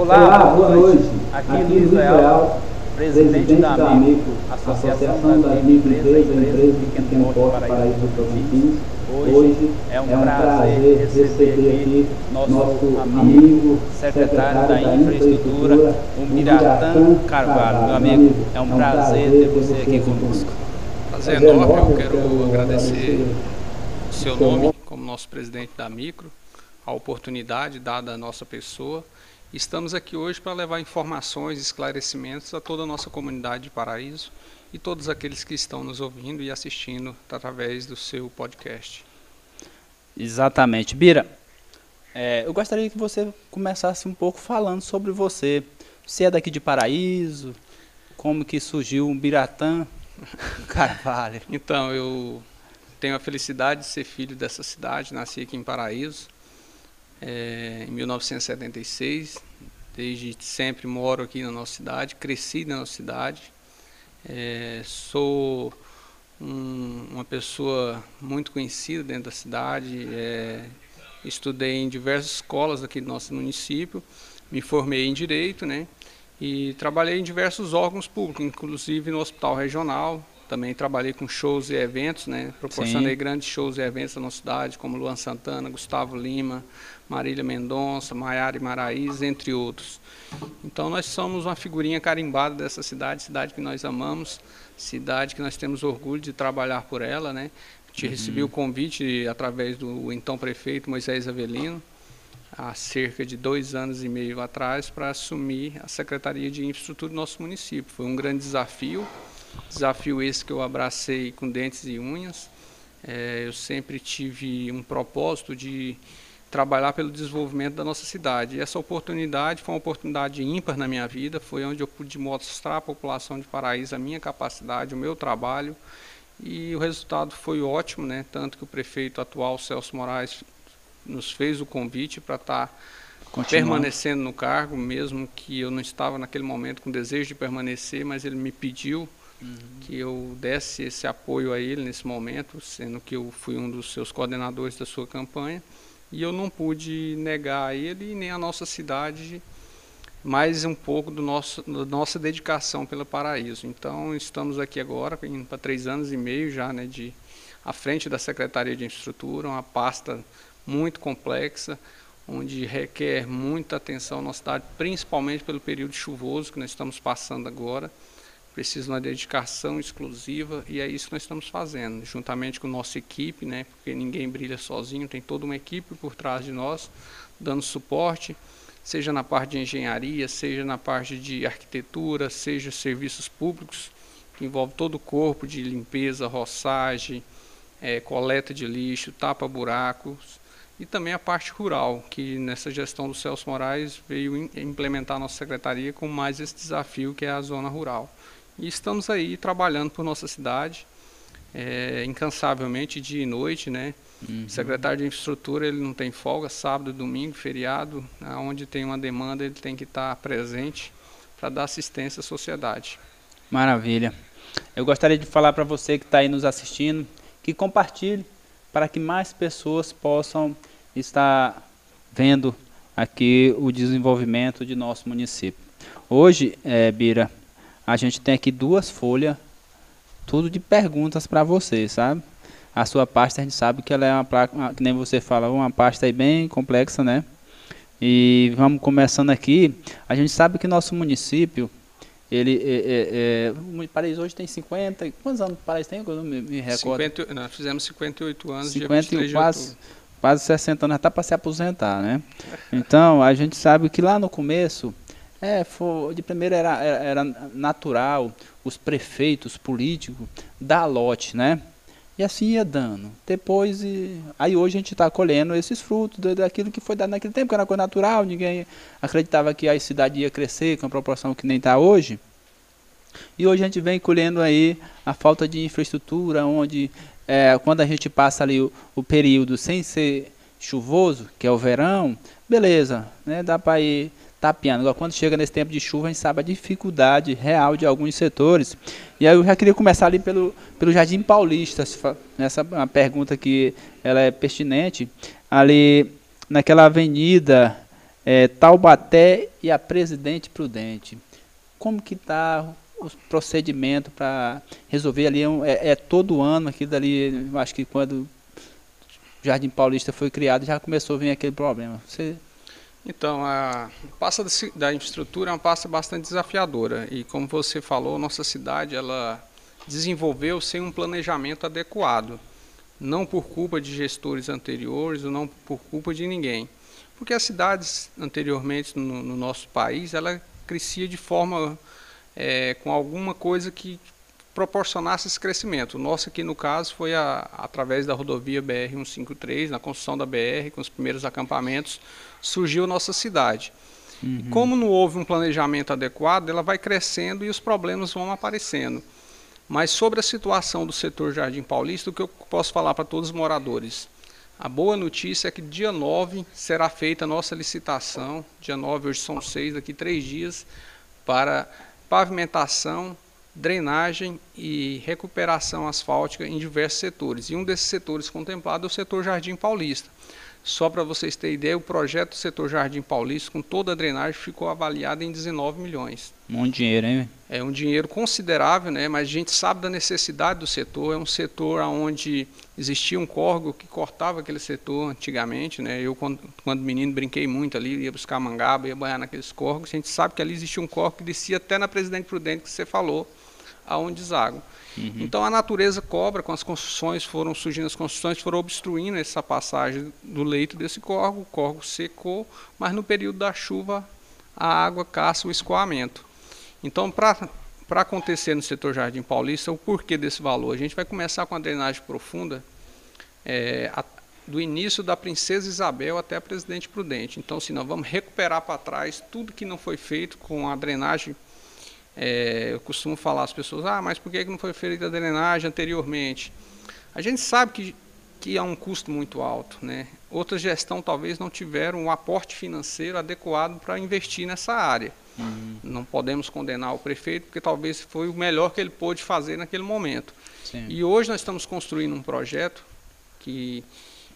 Olá, Olá boa, noite. Aqui, Aqui Luiz Leal, presidente, da Amigo, Associação das Microempresas e Empresas de Pequeno Porte Paraíso do Tocantins. Hoje é um, é um prazer receber aqui nosso amigo, secretário da Infraestrutura, o Miratã Carvalho. Meu amigo, é um prazer ter você aqui conosco. Prazer enorme, eu quero agradecer o seu nome como nosso presidente da Micro, a oportunidade dada à nossa pessoa Estamos aqui hoje para levar informações e esclarecimentos a toda a nossa comunidade de Paraíso e todos aqueles que estão nos ouvindo e assistindo através do seu podcast. Exatamente. Bira, é, eu gostaria que você começasse um pouco falando sobre você. Você é daqui de Paraíso? Como que surgiu o Biratã Carvalho? Então, eu tenho a felicidade de ser filho dessa cidade, nasci aqui em Paraíso é, em 1976. Desde sempre moro aqui na nossa cidade, cresci na nossa cidade. É, sou um, uma pessoa muito conhecida dentro da cidade. É, estudei em diversas escolas aqui do nosso município. Me formei em Direito, né? E trabalhei em diversos órgãos públicos, inclusive no Hospital Regional, também trabalhei com shows e eventos, né? Proporcionei Sim. grandes shows e eventos na nossa cidade, como Luan Santana, Gustavo Lima, Marília Mendonça, Maiara e Maraíz, entre outros. Então nós somos uma figurinha carimbada dessa cidade, cidade que nós amamos, cidade que nós temos orgulho de trabalhar por ela, né? Te uhum. recebi o convite através do então prefeito Moisés Avelino, há cerca de dois anos e meio atrás, para assumir a Secretaria de Infraestrutura do nosso município. Foi um grande desafio, Desafio esse que eu abracei com dentes e unhas. É, eu sempre tive um propósito de trabalhar pelo desenvolvimento da nossa cidade. E essa oportunidade foi uma oportunidade ímpar na minha vida, foi onde eu pude mostrar à população de Paraíso a minha capacidade, o meu trabalho, e o resultado foi ótimo, né? tanto que o prefeito atual, Celso Moraes, nos fez o convite para estar tá permanecendo no cargo, mesmo que eu não estava naquele momento com desejo de permanecer, mas ele me pediu uhum. que eu desse esse apoio a ele nesse momento, sendo que eu fui um dos seus coordenadores da sua campanha, e eu não pude negar a ele nem a nossa cidade mais um pouco do nosso, da nossa dedicação pelo Paraíso. Então, estamos aqui agora, indo para três anos e meio já, né, de, à frente da Secretaria de Infraestrutura, uma pasta muito complexa, onde requer muita atenção na cidade, principalmente pelo período chuvoso que nós estamos passando agora precisa de uma dedicação exclusiva e é isso que nós estamos fazendo, juntamente com nossa equipe, né, porque ninguém brilha sozinho, tem toda uma equipe por trás de nós, dando suporte, seja na parte de engenharia, seja na parte de arquitetura, seja serviços públicos, que envolve todo o corpo de limpeza, roçagem, é, coleta de lixo, tapa-buracos, e também a parte rural, que nessa gestão do Celso Moraes veio implementar a nossa secretaria com mais esse desafio que é a zona rural. E estamos aí trabalhando por nossa cidade, é, incansavelmente, dia e noite, né? Uhum. O secretário de infraestrutura ele não tem folga, sábado, domingo, feriado, onde tem uma demanda ele tem que estar presente para dar assistência à sociedade. Maravilha. Eu gostaria de falar para você que está aí nos assistindo, que compartilhe para que mais pessoas possam estar vendo aqui o desenvolvimento de nosso município. Hoje, é, Bira, a gente tem aqui duas folhas, tudo de perguntas para você, sabe? A sua pasta a gente sabe que ela é uma placa, que nem você fala, uma pasta aí bem complexa, né? E vamos começando aqui. A gente sabe que nosso município, ele é, é, é, o Paraíso hoje tem 50, quantos anos o Paraíso tem? Eu não me, me recordo. 50, nós fizemos 58 anos, 50, quase, quase 60 anos, está para se aposentar, né? Então, a gente sabe que lá no começo É, foi, de primeiro era, era, natural os prefeitos políticos dar lote, né? E assim ia dando. Depois, e, aí hoje a gente está colhendo esses frutos daquilo que foi dado naquele tempo, que era coisa natural, ninguém acreditava que a cidade ia crescer com a proporção que nem está hoje. E hoje a gente vem colhendo aí a falta de infraestrutura, onde é, quando a gente passa ali o, o, período sem ser chuvoso, que é o verão, beleza, né, dá para ir tapeando. Agora, quando chega nesse tempo de chuva, a gente sabe a dificuldade real de alguns setores. E aí eu já queria começar ali pelo, pelo Jardim Paulista, essa uma pergunta que ela é pertinente. Ali naquela avenida é, Taubaté e a Presidente Prudente. Como que está o procedimento para resolver ali? É, é, todo ano aquilo dali, acho que quando o Jardim Paulista foi criado já começou a vir aquele problema. Você então, a pasta da infraestrutura é uma pasta bastante desafiadora. E, como você falou, nossa cidade ela desenvolveu sem um planejamento adequado, não por culpa de gestores anteriores ou não por culpa de ninguém, porque as cidades anteriormente no, no nosso país ela crescia de forma é, com alguma coisa que proporcionasse esse crescimento. O nosso aqui no caso foi a, através da rodovia BR 153, na construção da BR com os primeiros acampamentos surgiu a nossa cidade. Uhum. Como não houve um planejamento adequado, ela vai crescendo e os problemas vão aparecendo. Mas sobre a situação do setor Jardim Paulista, o que eu posso falar para todos os moradores? A boa notícia é que dia 9 será feita a nossa licitação, dia 9, hoje são seis, daqui três dias, para pavimentação, drenagem e recuperação asfáltica em diversos setores. E um desses setores contemplados é o setor Jardim Paulista. Só para vocês terem ideia, o projeto do setor Jardim Paulista, com toda a drenagem, ficou avaliado em 19 milhões. Muito dinheiro, hein? É um dinheiro considerável, né? mas a gente sabe da necessidade do setor. É um setor onde existia um córrego que cortava aquele setor antigamente. Né? Eu, quando, quando menino, brinquei muito ali, ia buscar mangaba, ia banhar naqueles córregos. A gente sabe que ali existia um córrego que descia até na Presidente Prudente, que você falou, aonde deságua. Uhum. Então a natureza cobra, com as construções, foram surgindo as construções, foram obstruindo essa passagem do leito desse córrego, o córrego secou, mas no período da chuva a água caça o escoamento. Então, para acontecer no setor Jardim Paulista, o porquê desse valor? A gente vai começar com a drenagem profunda é, a, do início da Princesa Isabel até a Presidente Prudente. Então, se assim, nós vamos recuperar para trás tudo que não foi feito com a drenagem é, eu costumo falar às pessoas, ah, mas por que não foi feita a drenagem anteriormente? A gente sabe que, que é um custo muito alto. Né? Outra gestão talvez não tiveram um aporte financeiro adequado para investir nessa área. Uhum. Não podemos condenar o prefeito, porque talvez foi o melhor que ele pôde fazer naquele momento. Sim. E hoje nós estamos construindo um projeto que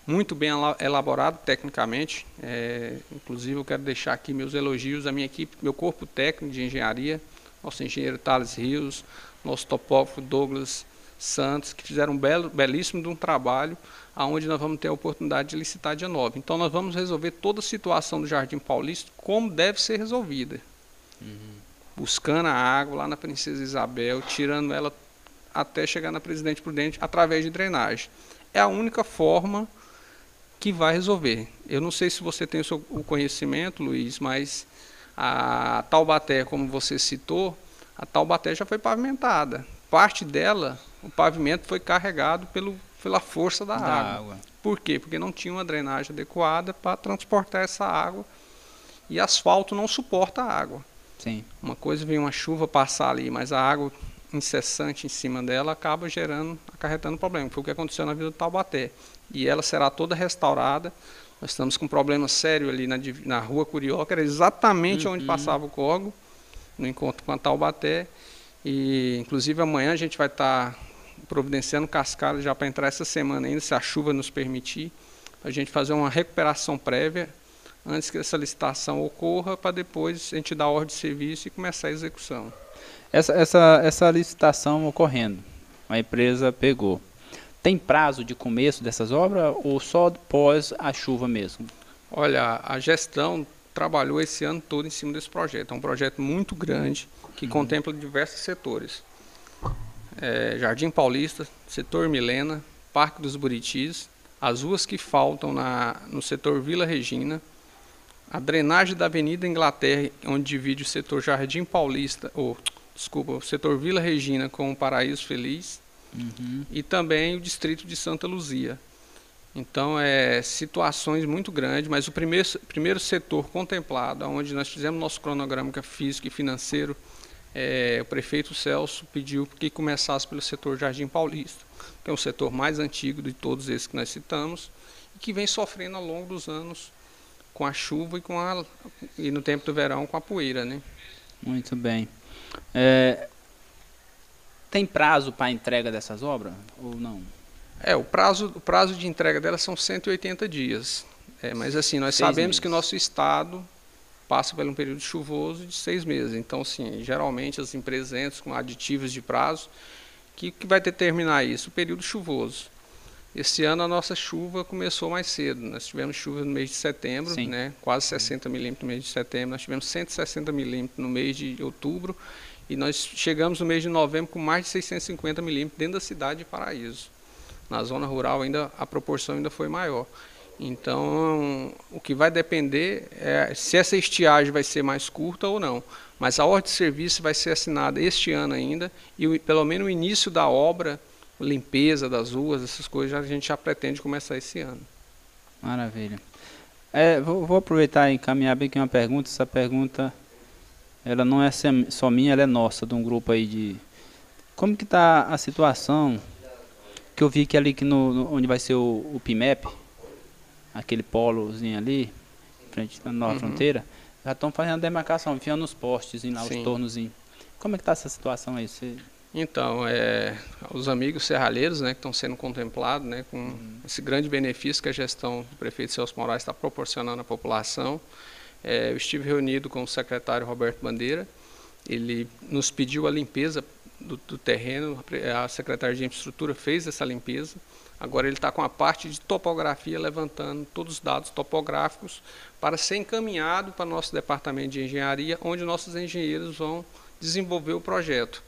muito bem elaborado tecnicamente. É, inclusive, eu quero deixar aqui meus elogios à minha equipe, meu corpo técnico de engenharia, nosso engenheiro Thales Rios, nosso topógrafo Douglas Santos, que fizeram um belo, belíssimo de um trabalho, aonde nós vamos ter a oportunidade de licitar dia 9. Então nós vamos resolver toda a situação do Jardim Paulista como deve ser resolvida. Uhum. Buscando a água lá na Princesa Isabel, tirando ela até chegar na Presidente Prudente através de drenagem. É a única forma que vai resolver. Eu não sei se você tem o, seu, o conhecimento, Luiz, mas a Taubaté, como você citou, a Taubaté já foi pavimentada. Parte dela, o pavimento foi carregado pelo, pela força da, da água. água. Por quê? Porque não tinha uma drenagem adequada para transportar essa água e asfalto não suporta a água. Sim. Uma coisa vem uma chuva passar ali, mas a água incessante em cima dela acaba gerando, acarretando problema. Foi o que aconteceu na Vila do Taubaté. E ela será toda restaurada nós estamos com um problema sério ali na, na rua Curioca, era exatamente uhum. onde passava o Corgo, no encontro com a Taubaté. E, inclusive, amanhã a gente vai estar tá providenciando cascalho já para entrar essa semana ainda, se a chuva nos permitir, para a gente fazer uma recuperação prévia antes que essa licitação ocorra, para depois a gente dar ordem de serviço e começar a execução. Essa, essa, essa licitação ocorrendo, a empresa pegou. Tem prazo de começo dessas obras ou só após a chuva mesmo? Olha, a gestão trabalhou esse ano todo em cima desse projeto. É um projeto muito grande que uhum. contempla diversos setores. É, Jardim Paulista, setor Milena, Parque dos Buritis, as ruas que faltam na, no setor Vila Regina, a drenagem da Avenida Inglaterra, onde divide o setor Jardim Paulista, ou, desculpa, o setor Vila Regina com o Paraíso Feliz, uhum. e também o distrito de Santa Luzia. Então, é situações muito grandes, mas o primeiro, primeiro setor contemplado, onde nós fizemos nosso cronograma físico e financeiro, é, o prefeito Celso pediu que começasse pelo setor Jardim Paulista, que é o setor mais antigo de todos esses que nós citamos, e que vem sofrendo ao longo dos anos com a chuva e, com a, e no tempo do verão com a poeira. Né? Muito bem. É, tem prazo para a entrega dessas obras ou não? É, o prazo, o prazo de entrega delas são 180 dias. É, mas assim, nós seis sabemos meses. que o nosso estado passa por um período chuvoso de seis meses. Então, assim, geralmente as empresas entram com aditivos de prazo. O que, que vai determinar isso? O período chuvoso. Esse ano a nossa chuva começou mais cedo. Nós tivemos chuva no mês de setembro, né? quase 60 milímetros no mês de setembro. Nós tivemos 160 milímetros no mês de outubro. E nós chegamos no mês de novembro com mais de 650 milímetros dentro da cidade de Paraíso. Na zona rural ainda a proporção ainda foi maior. Então, o que vai depender é se essa estiagem vai ser mais curta ou não. Mas a ordem de serviço vai ser assinada este ano ainda e pelo menos o início da obra, limpeza das ruas, essas coisas, a gente já pretende começar esse ano. Maravilha. É, vou, vou, aproveitar e encaminhar bem aqui uma pergunta. Essa pergunta, ela não é só minha, ela é nossa, de um grupo aí de... Como que está a situação que eu vi que ali que no, no onde vai ser o, o PIMEP, aquele polozinho ali, frente da nova uhum. fronteira, já estão fazendo a demarcação, enfiando os postes lá, Sim. os tornos. Como é que está essa situação aí? Você... Então, é, os amigos serralheiros né, que estão sendo contemplados né, com uhum. esse grande benefício que a gestão do prefeito Celso Moraes está proporcionando à população. É, eu estive reunido com o secretário Roberto Bandeira, ele nos pediu a limpeza do, do terreno, a Secretaria de Infraestrutura fez essa limpeza. Agora ele está com a parte de topografia levantando todos os dados topográficos para ser encaminhado para o nosso departamento de engenharia, onde nossos engenheiros vão desenvolver o projeto.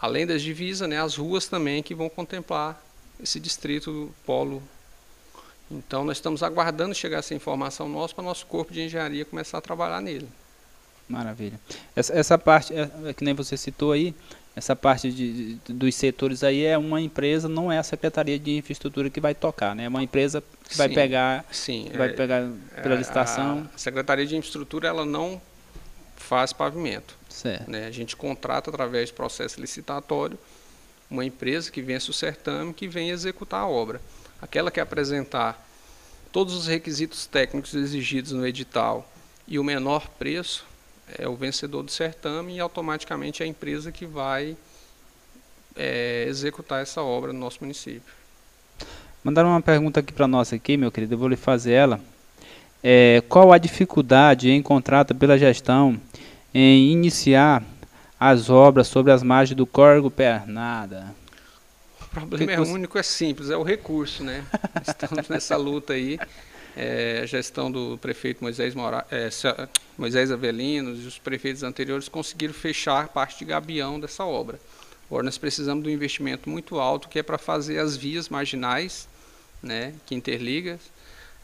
Além das divisas, né, as ruas também que vão contemplar esse distrito polo. Então nós estamos aguardando chegar essa informação nossa para o nosso corpo de engenharia começar a trabalhar nele. Maravilha. Essa, essa parte, é, é, que nem você citou aí, essa parte de, de, dos setores aí é uma empresa, não é a Secretaria de Infraestrutura que vai tocar, né? É uma empresa que sim, vai pegar, sim, vai é, pegar pela é, licitação. A Secretaria de Infraestrutura ela não faz pavimento. Certo. Né? A gente contrata através de processo licitatório uma empresa que vence o certame que vem executar a obra. Aquela que apresentar todos os requisitos técnicos exigidos no edital e o menor preço, é o vencedor do certame e automaticamente é a empresa que vai é, executar essa obra no nosso município. Mandaram uma pergunta aqui para nós aqui, meu querido, eu vou lhe fazer ela. É, qual a dificuldade encontrada pela gestão em iniciar as obras sobre as margens do Córrego Pernada? O problema é único, é simples, é o recurso, né? Estamos nessa luta aí é, a gestão do prefeito Moisés, Mora, é, Moisés Avelino e os prefeitos anteriores conseguiram fechar parte de gabião dessa obra. Agora nós precisamos de um investimento muito alto que é para fazer as vias marginais, né, que interliga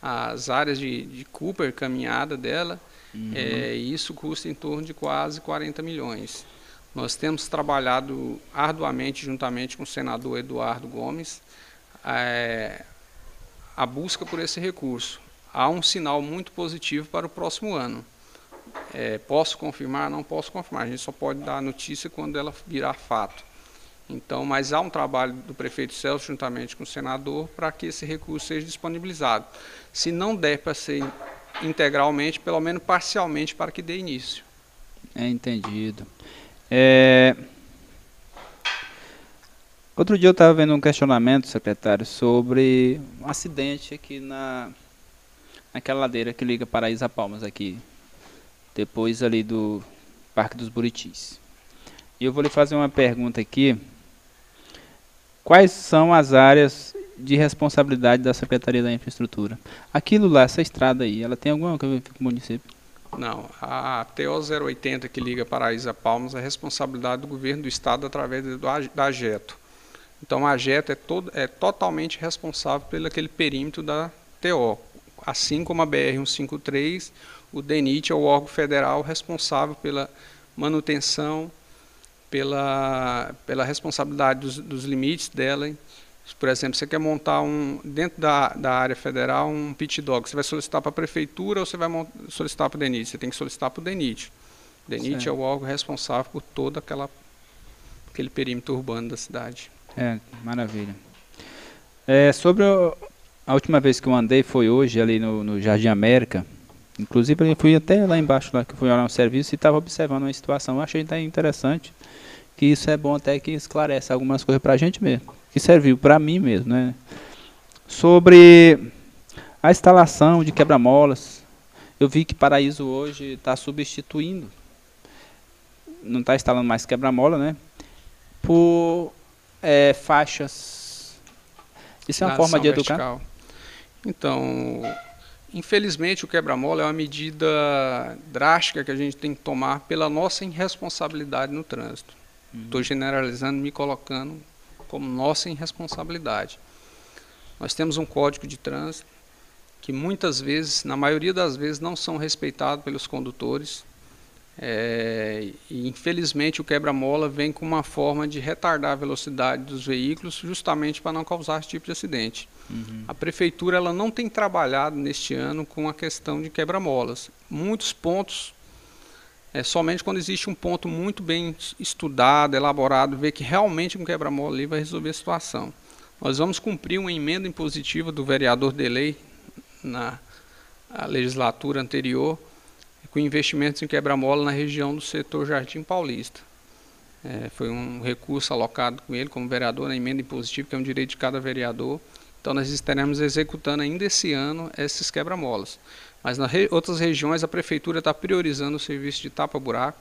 as áreas de, de Cooper, caminhada dela, uhum. é, e isso custa em torno de quase 40 milhões. Nós temos trabalhado arduamente juntamente com o senador Eduardo Gomes é, a busca por esse recurso. Há um sinal muito positivo para o próximo ano. É, posso confirmar? Não posso confirmar. A gente só pode dar a notícia quando ela virar fato. Então, mas há um trabalho do prefeito Celso juntamente com o senador para que esse recurso seja disponibilizado. Se não der para ser integralmente, pelo menos parcialmente para que dê início. É entendido. É, Outro dia eu estava vendo um questionamento, secretário, sobre um acidente aqui na naquela ladeira que liga Paraíso a Palmas aqui, depois ali do Parque dos Buritis. E eu vou lhe fazer uma pergunta aqui. Quais são as áreas de responsabilidade da Secretaria da Infraestrutura? Aquilo lá, essa estrada aí, ela tem alguma coisa com o município? Não, a TO 080 que liga Paraíso a Palmas é responsabilidade do governo do estado através do, da AGETO. Então a JET é, todo, é totalmente responsável pelo aquele perímetro da TO, assim como a BR-153, o DENIT é o órgão federal responsável pela manutenção, pela, pela responsabilidade dos, dos limites dela. Por exemplo, você quer montar um dentro da, da área federal um pit dog, você vai solicitar para a prefeitura ou você vai solicitar para o DENIT? Você tem que solicitar para o DENIT. O DENIT certo. é o órgão responsável por todo aquela, aquele perímetro urbano da cidade. É, maravilha. É, sobre o, a última vez que eu andei foi hoje ali no, no Jardim América. Inclusive eu fui até lá embaixo lá que fui olhar um serviço e estava observando uma situação. Eu achei até interessante que isso é bom até que esclarece algumas coisas para a gente mesmo. Que serviu para mim mesmo, né? Sobre a instalação de quebra-molas. Eu vi que Paraíso hoje está substituindo, não está instalando mais quebra-mola, né? Por é, faixas. Isso é uma forma de educar? Vertical. Então, infelizmente, o quebra-mola é uma medida drástica que a gente tem que tomar pela nossa irresponsabilidade no trânsito. Estou uhum. generalizando, me colocando como nossa irresponsabilidade. Nós temos um código de trânsito que muitas vezes, na maioria das vezes, não são respeitados pelos condutores. É, e infelizmente o quebra-mola vem com uma forma de retardar a velocidade dos veículos justamente para não causar esse tipo de acidente. Uhum. A prefeitura ela não tem trabalhado neste ano com a questão de quebra-molas. Muitos pontos, é somente quando existe um ponto muito bem estudado, elaborado, ver que realmente um quebra-mola ali vai resolver a situação. Nós vamos cumprir uma emenda impositiva do vereador Delei na legislatura anterior, com investimentos em quebra-mola na região do setor Jardim Paulista. É, foi um recurso alocado com ele como vereador na emenda impositiva, que é um direito de cada vereador. Então nós estaremos executando ainda esse ano esses quebra-molas. Mas nas re outras regiões a prefeitura está priorizando o serviço de tapa-buraco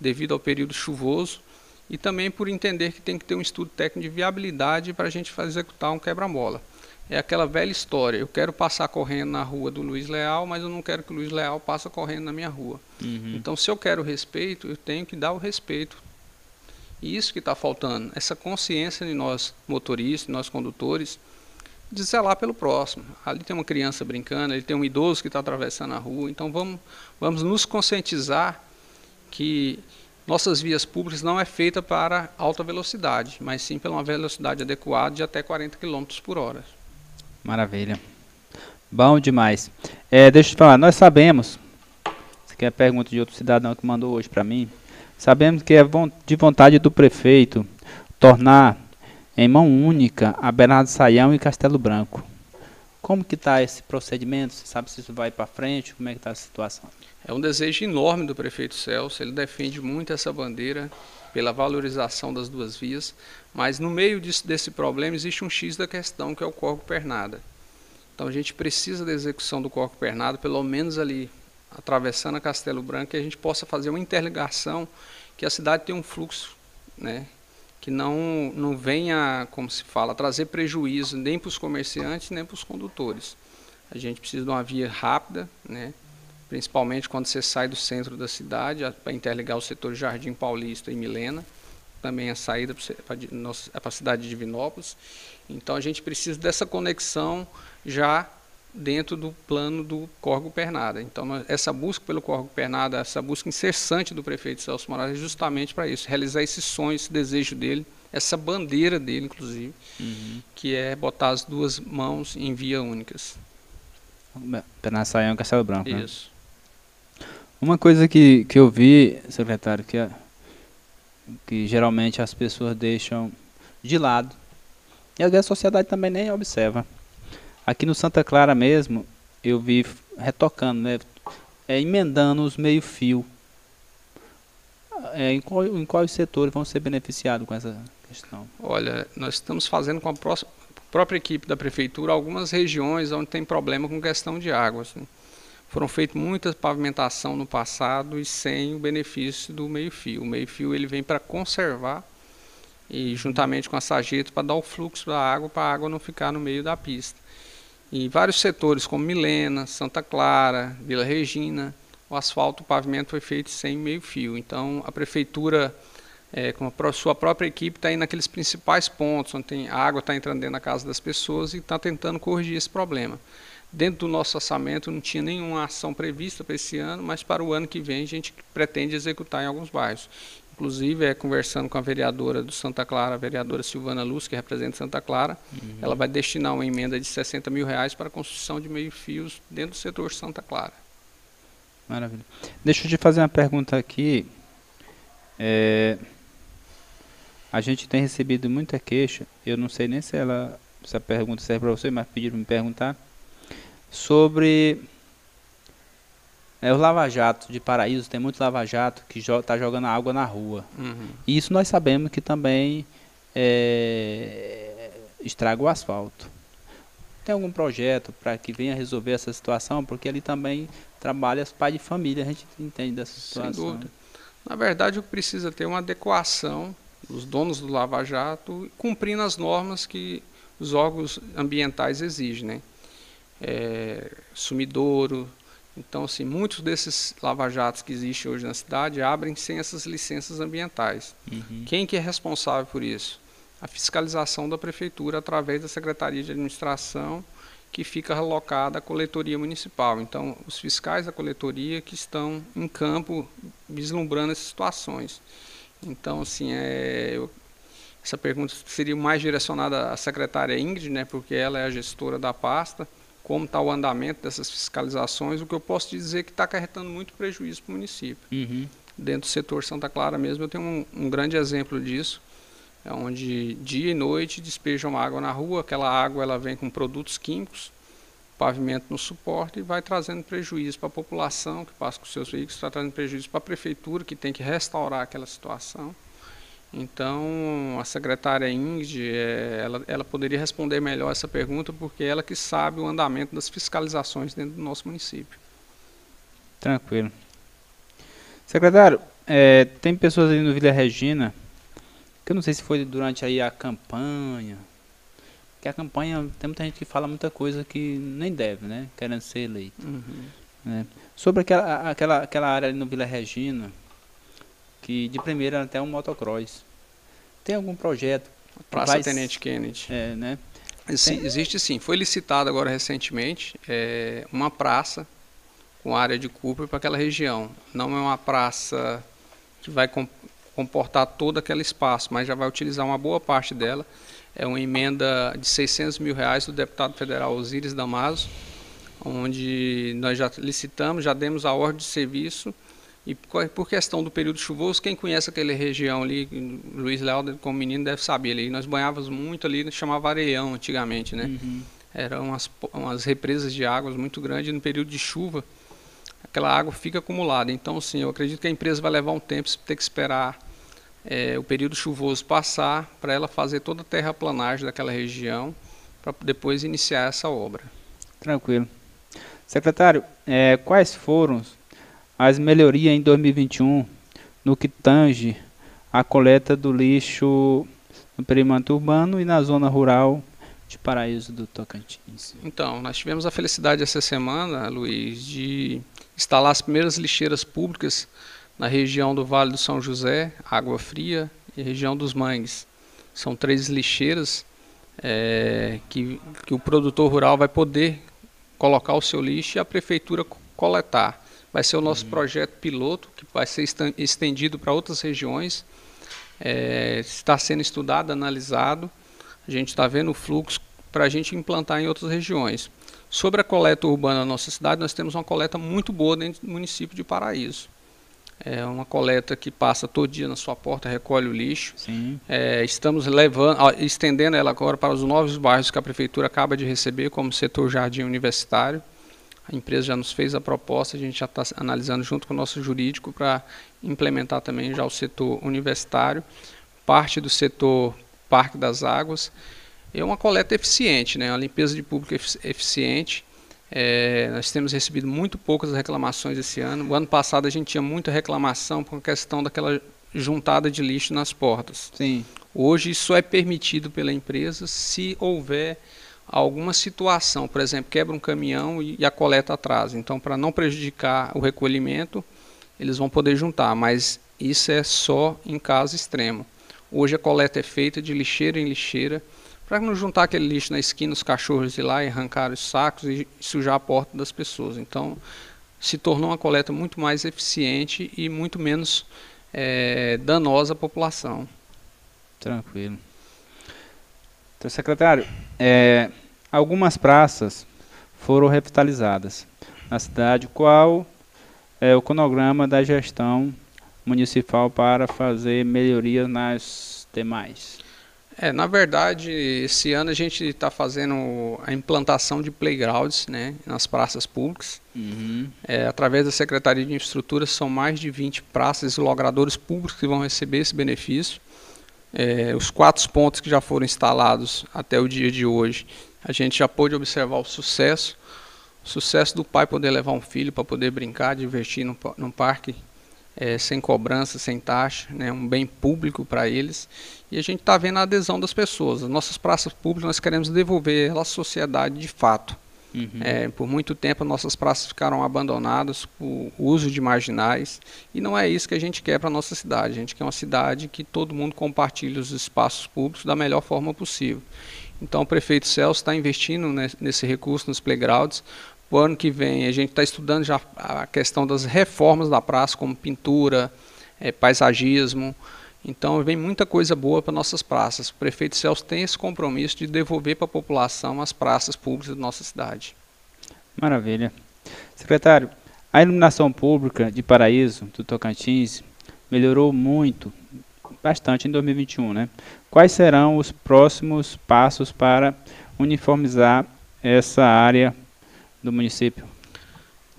devido ao período chuvoso e também por entender que tem que ter um estudo técnico de viabilidade para a gente executar um quebra-mola é aquela velha história. Eu quero passar correndo na rua do Luiz Leal, mas eu não quero que o Luiz Leal passe correndo na minha rua. Uhum. Então, se eu quero respeito, eu tenho que dar o respeito. E isso que está faltando, essa consciência de nós motoristas, nós condutores, de zelar pelo próximo. Ali tem uma criança brincando, ali tem um idoso que está atravessando a rua. Então, vamos, vamos nos conscientizar que nossas vias públicas não é feita para alta velocidade, mas sim pela uma velocidade adequada de até 40 km por hora. Maravilha. Bom demais. É, deixa eu te falar, nós sabemos, isso aqui é a pergunta de outro cidadão que mandou hoje para mim, sabemos que é de vontade do prefeito tornar em mão única a Bernardo Saião e Castelo Branco. Como que está esse procedimento? Você sabe se isso vai para frente? Como é que está a situação? É um desejo enorme do prefeito Celso, ele defende muito essa bandeira pela valorização das duas vias, mas no meio disso, desse problema existe um X da questão, que é o corpo pernada. Então a gente precisa da execução do corpo pernada, pelo menos ali atravessando a Castelo Branco, que a gente possa fazer uma interligação, que a cidade tenha um fluxo, né, que não, não venha, como se fala, trazer prejuízo nem para os comerciantes, nem para os condutores. A gente precisa de uma via rápida, né, principalmente quando você sai do centro da cidade, para interligar o setor Jardim Paulista e Milena, também a saída para a cidade de Divinópolis. Então a gente precisa dessa conexão já dentro do plano do Corgo Pernada. Então essa busca pelo Corgo Pernada, essa busca incessante do prefeito Celso Moraes é justamente para isso, realizar esse sonho, esse desejo dele, essa bandeira dele, inclusive, uhum. que é botar as duas mãos em via únicas. Pernada Saião e Castelo Branco. Né? Isso. Né? Uma coisa que, que eu vi, secretário, que, é, que geralmente as pessoas deixam de lado, e às vezes a sociedade também nem observa. Aqui no Santa Clara mesmo, eu vi retocando, né, é, emendando os meio-fio. É, em, em quais setores vão ser beneficiados com essa questão? Olha, nós estamos fazendo com a própria equipe da prefeitura algumas regiões onde tem problema com questão de água. Assim. Foram feitas muitas pavimentação no passado e sem o benefício do meio-fio. O meio-fio ele vem para conservar e juntamente com a sarjeta para dar o fluxo da água para a água não ficar no meio da pista. Em vários setores como Milena, Santa Clara, Vila Regina, o asfalto, o pavimento foi feito sem meio-fio. Então a prefeitura é, com a sua própria equipe está indo naqueles principais pontos onde tem, a água está entrando dentro da casa das pessoas e está tentando corrigir esse problema. Dentro do nosso orçamento não tinha nenhuma ação prevista para esse ano, mas para o ano que vem a gente pretende executar em alguns bairros. Inclusive, é, conversando com a vereadora do Santa Clara, a vereadora Silvana Luz, que representa Santa Clara, uhum. ela vai destinar uma emenda de 60 mil reais para a construção de meio-fios dentro do setor Santa Clara. Maravilha. Deixa eu te fazer uma pergunta aqui. É, a gente tem recebido muita queixa, eu não sei nem se ela, essa pergunta serve para você, mas pediram me perguntar, sobre é, os lava-jato de Paraíso, tem muito lava-jato que está jo jogando água na rua. Uhum. E isso nós sabemos que também é, estraga o asfalto. Tem algum projeto para que venha resolver essa situação? Porque ali também trabalha os pais de família, a gente entende dessa situação. Sem dúvida. Na verdade, o que precisa ter é uma adequação dos donos do lava-jato cumprindo as normas que os órgãos ambientais exigem, né? É, sumidouro. Então, assim, muitos desses lava-jatos que existem hoje na cidade abrem sem essas licenças ambientais. Uhum. Quem que é responsável por isso? A fiscalização da prefeitura através da Secretaria de Administração que fica alocada à coletoria municipal. Então, os fiscais da coletoria que estão em campo vislumbrando essas situações. Então, assim, é, eu, essa pergunta seria mais direcionada à secretária Ingrid, né, porque ela é a gestora da pasta. Como está o andamento dessas fiscalizações? O que eu posso dizer é que está acarretando muito prejuízo para o município. Uhum. Dentro do setor Santa Clara mesmo, eu tenho um, um grande exemplo disso é onde dia e noite despejam água na rua, aquela água ela vem com produtos químicos, pavimento no suporte e vai trazendo prejuízo para a população que passa com seus veículos, está trazendo prejuízo para a prefeitura que tem que restaurar aquela situação. Então, a secretária Ingrid, é, ela, ela poderia responder melhor essa pergunta, porque ela que sabe o andamento das fiscalizações dentro do nosso município. Tranquilo. Secretário, é, tem pessoas ali no Vila Regina que eu não sei se foi durante aí a campanha. Que a campanha, tem muita gente que fala muita coisa que nem deve, né? Querendo ser eleito. Uhum. Né? Sobre aquela, aquela, aquela área ali no Vila Regina, que de primeira até um motocross. Tem algum projeto? Praça vai... Tenente Kennedy. É, né? Sim, existe sim. Foi licitado agora recentemente é, uma praça com área de Cooper para aquela região. Não é uma praça que vai comportar todo aquele espaço, mas já vai utilizar uma boa parte dela. É uma emenda de 600 mil reais do deputado federal Osíris Damaso, onde nós já licitamos, já demos a ordem de serviço. E por questão do período chuvoso, quem conhece aquela região ali, Luiz Leal, como menino, deve saber ali. Nós banhávamos muito ali, chamava areião antigamente, né? Uhum. Eram umas, umas represas de águas muito grandes no período de chuva aquela água fica acumulada. Então, sim, eu acredito que a empresa vai levar um tempo, ter que esperar é, o período chuvoso passar para ela fazer toda a terraplanagem daquela região para depois iniciar essa obra. Tranquilo. Secretário, é, quais foram as melhorias em 2021 no que tange a coleta do lixo no perímetro urbano e na zona rural de Paraíso do Tocantins? Então, nós tivemos a felicidade essa semana, Luiz, de instalar as primeiras lixeiras públicas na região do Vale do São José, Água Fria, e região dos Mangues. São três lixeiras é, que, que o produtor rural vai poder colocar o seu lixo e a prefeitura coletar. Vai ser o nosso uhum. projeto piloto, que vai ser estendido para outras regiões. É, está sendo estudado, analisado. A gente está vendo o fluxo para a gente implantar em outras regiões. Sobre a coleta urbana na nossa cidade, nós temos uma coleta muito boa dentro do município de Paraíso. É uma coleta que passa todo dia na sua porta, recolhe o lixo. É, estamos levando, estendendo ela agora para os novos bairros que a prefeitura acaba de receber, como setor jardim universitário. A empresa já nos fez a proposta, a gente já está analisando junto com o nosso jurídico para implementar também já o setor universitário, parte do setor Parque das Águas. É uma coleta eficiente, né? uma limpeza de público eficiente é, nós temos recebido muito poucas reclamações esse ano. O ano passado a gente tinha muita reclamação por questão daquela juntada de lixo nas portas. Sim. Hoje isso é permitido pela empresa se houver alguma situação, por exemplo, quebra um caminhão e, a coleta atrasa. Então, para não prejudicar o recolhimento, eles vão poder juntar, mas isso é só em caso extremo. Hoje a coleta é feita de lixeira em lixeira para não juntar aquele lixo na esquina, os cachorros ir lá e arrancar os sacos e sujar a porta das pessoas. Então, se tornou uma coleta muito mais eficiente e muito menos é, danosa à população. Tranquilo. Então, secretário, é, algumas praças foram revitalizadas na cidade. Qual é o cronograma da gestão municipal para fazer melhorias nas demais? É, na verdade, esse ano a gente está fazendo a implantação de playgrounds né, nas praças públicas. Uhum. É, através da Secretaria de Infraestrutura, são mais de 20 praças e logradores públicos que vão receber esse benefício. É, os quatro pontos que já foram instalados até o dia de hoje, a gente já pôde observar o sucesso. O sucesso do pai poder levar um filho para poder brincar, divertir no, no parque é, sem cobrança, sem taxa, né, um bem público para eles. E a gente está vendo a adesão das pessoas. As nossas praças públicas, nós queremos devolver à sociedade de fato. Uhum. É, por muito tempo, nossas praças ficaram abandonadas por uso de marginais. E não é isso que a gente quer para a nossa cidade. A gente quer uma cidade que todo mundo compartilhe os espaços públicos da melhor forma possível. Então, o prefeito Celso está investindo nesse recurso nos playgrounds o ano que vem a gente está estudando já a questão das reformas da praça, como pintura, é, paisagismo. Então vem muita coisa boa para nossas praças. O prefeito Celso tem esse compromisso de devolver para a população as praças públicas da nossa cidade. Maravilha. Secretário, a iluminação pública de Paraíso, do Tocantins, melhorou muito, bastante em 2021, né? Quais serão os próximos passos para uniformizar essa área do município?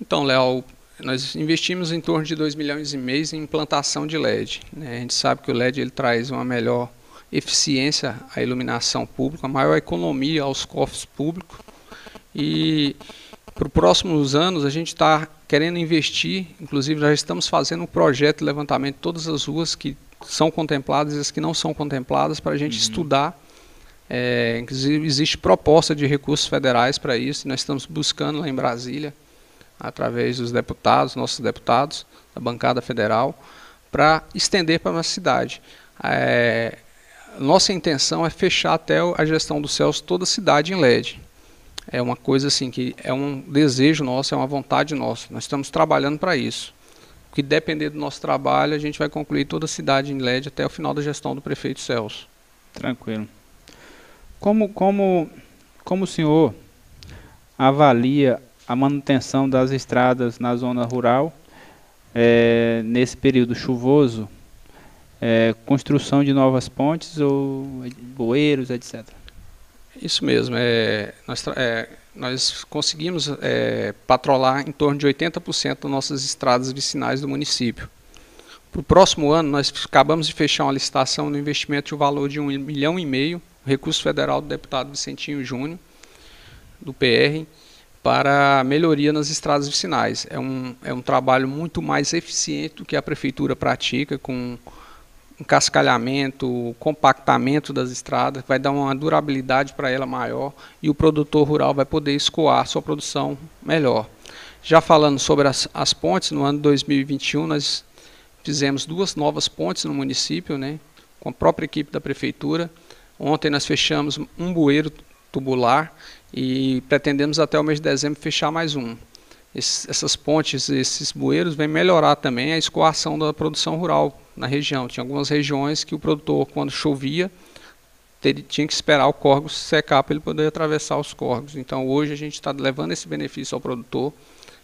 Então, Léo, nós investimos em torno de 2 milhões e meio em implantação de LED. Né? A gente sabe que o LED ele traz uma melhor eficiência à iluminação pública, uma maior economia aos cofres públicos. E para os próximos anos a gente está querendo investir, inclusive já estamos fazendo um projeto de levantamento de todas as ruas que são contempladas e as que não são contempladas para a gente uhum. estudar é, inclusive, existe proposta de recursos federais para isso, nós estamos buscando lá em Brasília, através dos deputados, nossos deputados, da bancada federal, para estender para a nossa cidade. É, nossa intenção é fechar até a gestão do Celso toda a cidade em LED. É uma coisa assim que é um desejo nosso, é uma vontade nossa. Nós estamos trabalhando para isso. O que depender do nosso trabalho, a gente vai concluir toda a cidade em LED até o final da gestão do prefeito Celso. Tranquilo. Como, como, como o senhor avalia a manutenção das estradas na zona rural é, nesse período chuvoso? É, construção de novas pontes ou bueiros, etc. Isso mesmo. É, nós, é, nós conseguimos é, patrolar em torno de 80% das nossas estradas vicinais do município. Para o próximo ano, nós acabamos de fechar uma licitação no investimento de um valor de um milhão e meio recurso federal do deputado Vicentinho Júnior, do PR, para melhoria nas estradas vicinais. É um, é um trabalho muito mais eficiente do que a prefeitura pratica, com encascalhamento, compactamento das estradas, vai dar uma durabilidade para ela maior e o produtor rural vai poder escoar sua produção melhor. Já falando sobre as, as pontes, no ano 2021 nós fizemos duas novas pontes no município, né, com a própria equipe da prefeitura, Ontem nós fechamos um bueiro tubular e pretendemos até o mês de dezembro fechar mais um. essas pontes, esses bueiros, vêm melhorar também a escoação da produção rural na região. Tinha algumas regiões que o produtor, quando chovia, tinha que esperar o córrego secar para ele poder atravessar os córregos. Então hoje a gente está levando esse benefício ao produtor.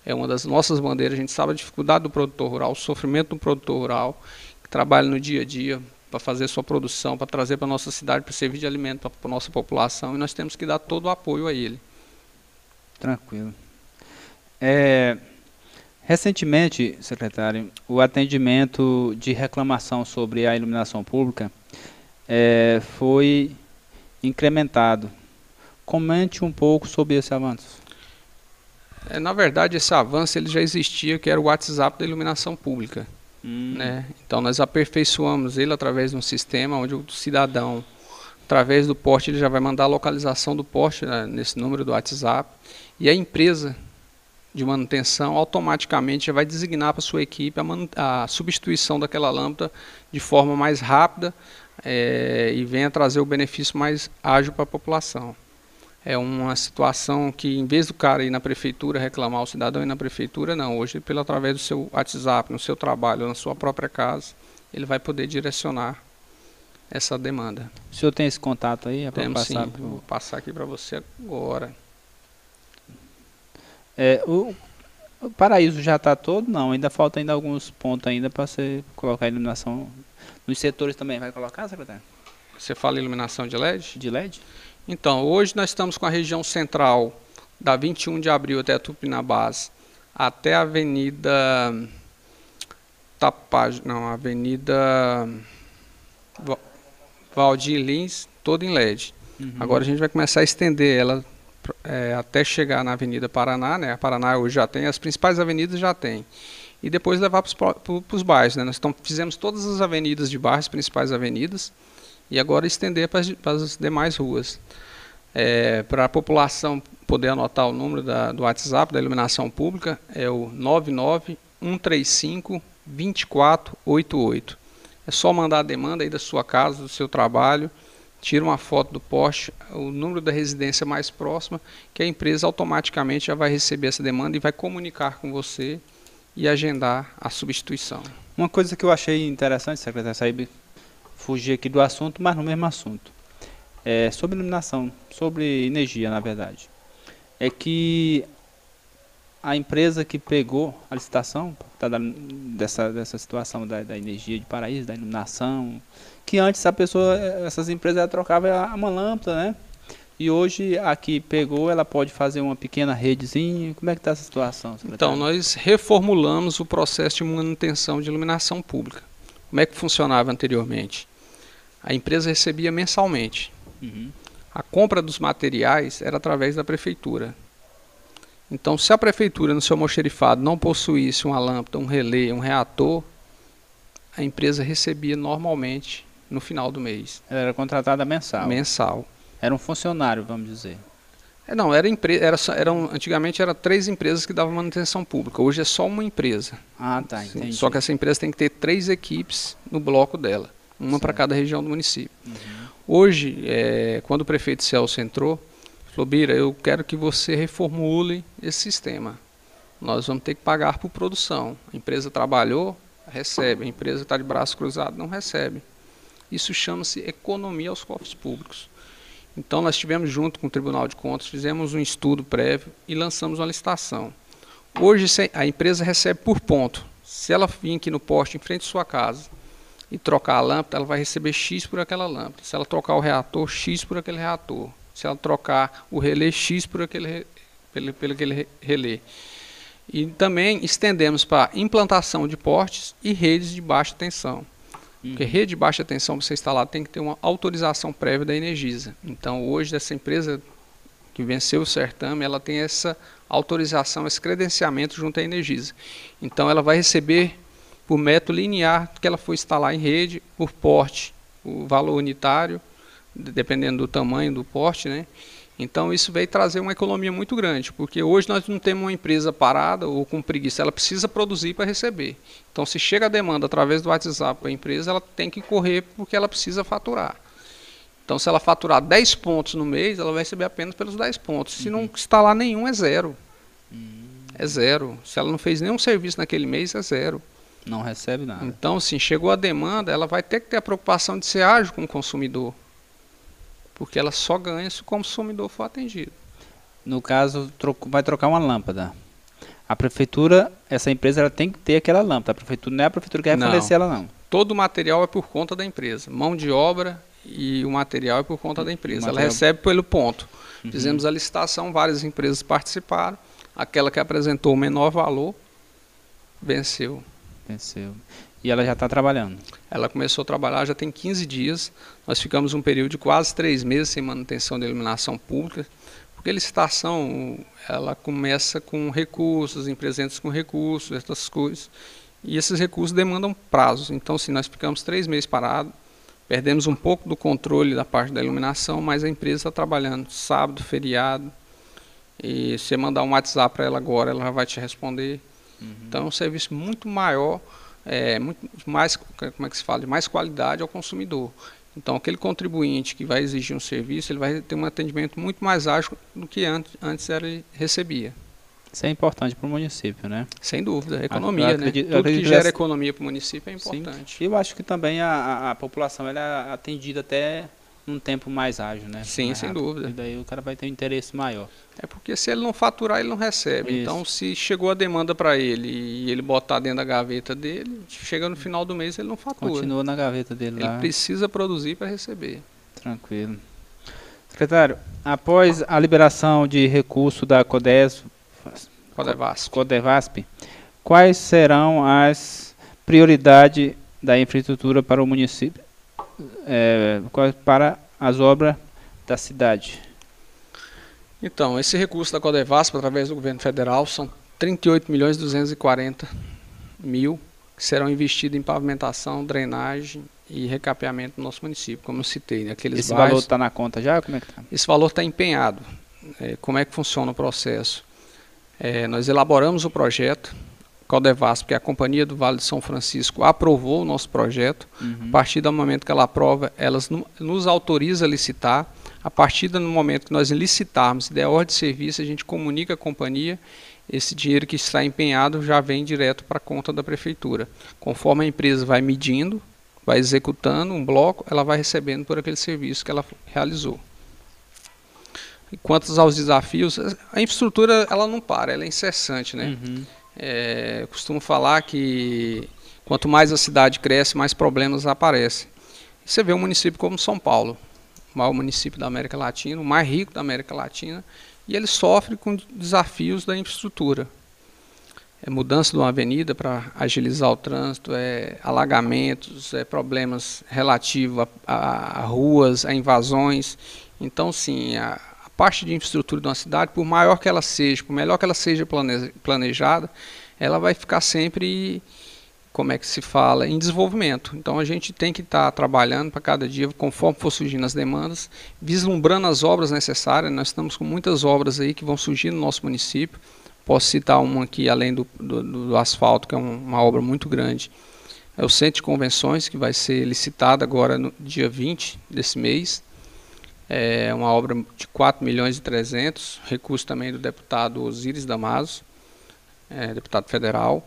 É uma das nossas bandeiras. A gente sabe a dificuldade do produtor rural, o sofrimento do produtor rural, que trabalha no dia a dia, para fazer sua produção, para trazer para a nossa cidade, para servir de alimento para a nossa população, e nós temos que dar todo o apoio a ele. Tranquilo. É, recentemente, secretário, o atendimento de reclamação sobre a iluminação pública é, foi incrementado. Comente um pouco sobre esse avanço. É, na verdade, esse avanço ele já existia, que era o WhatsApp da iluminação pública. Hum. Né? Então nós aperfeiçoamos ele através de um sistema onde o cidadão, através do poste, ele já vai mandar a localização do poste né, nesse número do WhatsApp e a empresa de manutenção automaticamente já vai designar para sua equipe a, a, substituição daquela lâmpada de forma mais rápida, é, e venha trazer o benefício mais ágil para a população. É uma situação que, em vez do cara ir na prefeitura reclamar, o cidadão ir na prefeitura, não. Hoje, pelo através do seu WhatsApp, no seu trabalho, na sua própria casa, ele vai poder direcionar essa demanda. O senhor tem esse contato aí? É Temos passar sim. Pro... Vou passar aqui para você agora. É, o, o paraíso já está todo? Não, ainda falta ainda alguns pontos ainda para você colocar a iluminação. Nos setores também vai colocar, secretário? Você fala iluminação de LED? De LED? Então, hoje nós estamos com a região central, da 21 de abril até Tupinambás, até a Avenida Tapaj, não, Avenida Valdir Lins, toda em LED. Uhum. Agora a gente vai começar a estender ela é, até chegar na Avenida Paraná, né? A Paraná hoje já tem, as principais avenidas já tem. E depois levar para os bairros, né? Nós fizemos todas as avenidas de bairros, principais avenidas, e agora estender para as demais ruas. É, para a população poder anotar o número da, do WhatsApp da iluminação pública, é o 99135 2488. É só mandar a demanda aí da sua casa, do seu trabalho, tira uma foto do poste, o número da residência mais próxima, que a empresa automaticamente já vai receber essa demanda e vai comunicar com você e agendar a substituição. Uma coisa que eu achei interessante, secretário Saib, fugir aqui do assunto, mas no mesmo assunto. É sobre iluminação, sobre energia, na verdade. É que a empresa que pegou a licitação tá, dessa, dessa situação da, da, energia de paraíso, da iluminação, que antes a pessoa, essas empresas trocavam uma lâmpada, né? E hoje a que pegou, ela pode fazer uma pequena redezinha. Como é que está essa situação? Secretário? Então, nós reformulamos o processo de manutenção de iluminação pública. Como é que funcionava anteriormente? A empresa recebia mensalmente. Uhum. A compra dos materiais era através da prefeitura. Então, se a prefeitura, no seu almoxerifado, não possuísse uma lâmpada, um relé, um reator, a empresa recebia normalmente no final do mês. Ela era contratada mensal. Mensal. Era um funcionário, vamos dizer. É, não, era empresa, era, eram, antigamente eram três empresas que davam manutenção pública. Hoje é só uma empresa. Ah, tá, entendi. Só que essa empresa tem que ter três equipes no bloco dela, uma para cada região do município. Uhum. Hoje, é, quando o prefeito Celso entrou, Falou, Bira, eu quero que você reformule esse sistema. Nós vamos ter que pagar por produção. A empresa trabalhou, recebe. A empresa está de braço cruzado, não recebe. Isso chama-se economia aos cofres públicos. Então, nós estivemos junto com o Tribunal de Contas, fizemos um estudo prévio e lançamos uma licitação. Hoje, a empresa recebe por ponto. Se ela vir aqui no poste, em frente à sua casa, e trocar a lâmpada, ela vai receber X por aquela lâmpada. Se ela trocar o reator, X por aquele reator se ela trocar o relé X por aquele, pelo, pelo aquele relé. E também estendemos para implantação de portes e redes de baixa tensão. Porque rede de baixa tensão para instalar tem que ter uma autorização prévia da Energisa. Então hoje essa empresa que venceu o certame, ela tem essa autorização, esse credenciamento junto à Energisa. Então ela vai receber por método linear que ela for instalar em rede, por porte, o valor unitário dependendo do tamanho do porte, né? Então isso veio trazer uma economia muito grande, porque hoje nós não temos uma empresa parada ou com preguiça, ela precisa produzir para receber. Então se chega a demanda através do WhatsApp para a empresa, ela tem que correr porque ela precisa faturar. Então se ela faturar 10 pontos no mês, ela vai receber apenas pelos 10 pontos. Se não uhum. instalar nenhum, é zero. Uhum. É zero. Se ela não fez nenhum serviço naquele mês, é zero. Não recebe nada. Então, assim, chegou a demanda, ela vai ter que ter a preocupação de ser ágil com o consumidor porque ela só ganha se o consumidor for atendido. No caso, troco, vai trocar uma lâmpada. A prefeitura, essa empresa, ela tem que ter aquela lâmpada. A prefeitura não é a prefeitura que vai não. fornecer ela, não. Todo o material é por conta da empresa. Mão de obra e o material é por conta da empresa. Ela recebe pelo ponto. Uhum. Fizemos a licitação, várias empresas participaram. Aquela que apresentou o menor valor venceu. Venceu. E ela já está trabalhando? Ela começou a trabalhar já tem 15 dias. Nós ficamos um período de quase três meses sem manutenção da iluminação pública, porque a licitação ela começa com recursos, empresas com recursos, essas coisas. E esses recursos demandam prazos. Então, se nós ficamos três meses parados, perdemos um pouco do controle da parte da iluminação, mas a empresa está trabalhando sábado, feriado. E se você mandar um WhatsApp para ela agora, ela vai te responder. Uhum. Então, é um serviço muito maior é, muito mais, como é que se fala, de mais qualidade ao consumidor. Então, aquele contribuinte que vai exigir um serviço, ele vai ter um atendimento muito mais ágil do que antes, antes ele recebia. Isso é importante para o município, né? Sem dúvida, economia, eu acredito, né? Tudo que gera economia para o município é importante. Sim. Eu acho que também a, a, a população ela é atendida até num tempo mais ágil, né? Sim, mais sem rápido. dúvida. E daí o cara vai ter um interesse maior. É porque se ele não faturar, ele não recebe. Isso. Então, se chegou a demanda para ele e ele botar dentro da gaveta dele, chega no final do mês ele não fatura. Continua na gaveta dele ele lá. Ele precisa produzir para receber. Tranquilo. Secretário, após a liberação de recurso da CODES, Codevasp. Codevasp, quais serão as prioridades da infraestrutura para o município, é, para as obras da cidade? Então, esse recurso da Codevasp, através do governo federal, são 38 milhões 240 mil que serão investidos em pavimentação, drenagem e recapeamento no nosso município, como eu citei. Né? Aqueles Esse bairros, valor está na conta já? Como é que tá? Esse valor está empenhado. É, como é que funciona o processo? É, nós elaboramos o projeto, Caldevasp, que é a Companhia do Vale de São Francisco, aprovou o nosso projeto. Uhum. A partir do momento que ela aprova, elas nos autoriza a licitar. A partir do momento que nós licitarmos e der ordem de serviço, a gente comunica a companhia. Esse dinheiro que está empenhado já vem direto para a conta da prefeitura. Conforme a empresa vai medindo, vai executando um bloco, ela vai recebendo por aquele serviço que ela realizou. Quanto aos desafios, a infraestrutura ela não para, ela é incessante, né? Uhum. É, costumo falar que quanto mais a cidade cresce, mais problemas aparecem. Você vê um município como São Paulo, o maior município da América Latina, o mais rico da América Latina, e ele sofre com desafios da infraestrutura. É mudança de uma avenida para agilizar o trânsito, é alagamentos, é problemas relativos a, a, a ruas, a invasões. Então, sim, a, parte de infraestrutura de uma cidade, por maior que ela seja, por melhor que ela seja planejada, ela vai ficar sempre, como é que se fala, em desenvolvimento. Então a gente tem que estar tá trabalhando para cada dia, conforme for surgindo as demandas, vislumbrando as obras necessárias. Nós estamos com muitas obras aí que vão surgir no nosso município. Posso citar uma aqui, além do, do, do asfalto, que é um, uma obra muito grande. É o Centro de Convenções, que vai ser licitado agora no dia 20 desse mês. É uma obra de 4 milhões e 300, recurso também do deputado Osíris Damaso, é, deputado federal,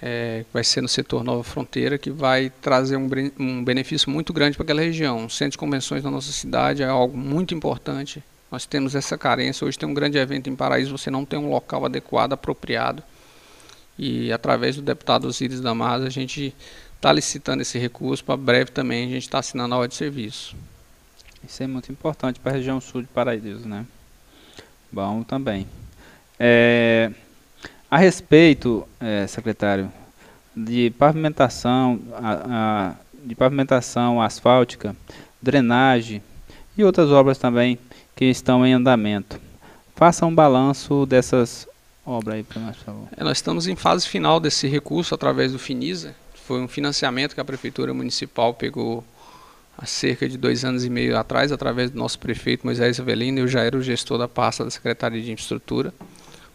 é, vai ser no setor Nova Fronteira, que vai trazer um, um benefício muito grande para aquela região. O centro de convenções na nossa cidade é algo muito importante. Nós temos essa carência. Hoje tem um grande evento em Paraíso, você não tem um local adequado, apropriado. E através do deputado Osíris Damaso, a gente está licitando esse recurso. Para breve também a gente está assinando a ordem de serviço. Isso é muito importante para a região sul de Paraíso, né? Bom também. É, a respeito, é, secretário, de pavimentação, a, a, de pavimentação asfáltica, drenagem e outras obras também que estão em andamento. Faça um balanço dessas obras aí para nós, por favor. É, nós estamos em fase final desse recurso através do Finisa. Foi um financiamento que a Prefeitura Municipal pegou há cerca de dois anos e meio atrás, através do nosso prefeito Moisés Avelino, eu já era o gestor da pasta da Secretaria de Infraestrutura,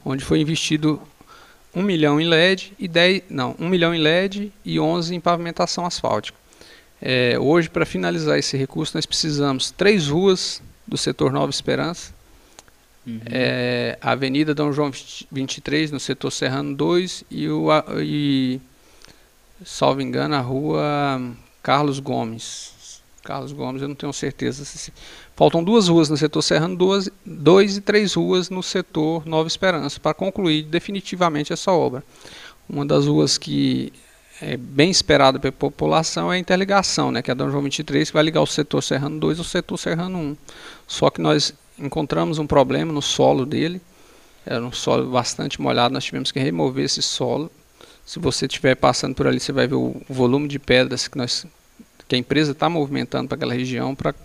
onde foi investido um milhão em LED e 10, não, um milhão em LED e 11 em pavimentação asfáltica. É, hoje, para finalizar esse recurso, nós precisamos três ruas do setor Nova Esperança, uhum. é, a Avenida Dom João 23, no setor Serrano 2, e, o, e salvo engano, a rua Carlos Gomes, Carlos Gomes, eu não tenho certeza. Faltam duas ruas no setor Serrano, duas, dois e três ruas no setor Nova Esperança, para concluir definitivamente essa obra. Uma das ruas que é bem esperada pela população é a interligação, né, que é a Dom João 23, que vai ligar o setor Serrano 2 ao setor Serrano 1. Só que nós encontramos um problema no solo dele, era um solo bastante molhado, nós tivemos que remover esse solo. Se você estiver passando por ali, você vai ver o volume de pedras que nós que a empresa está movimentando para aquela região para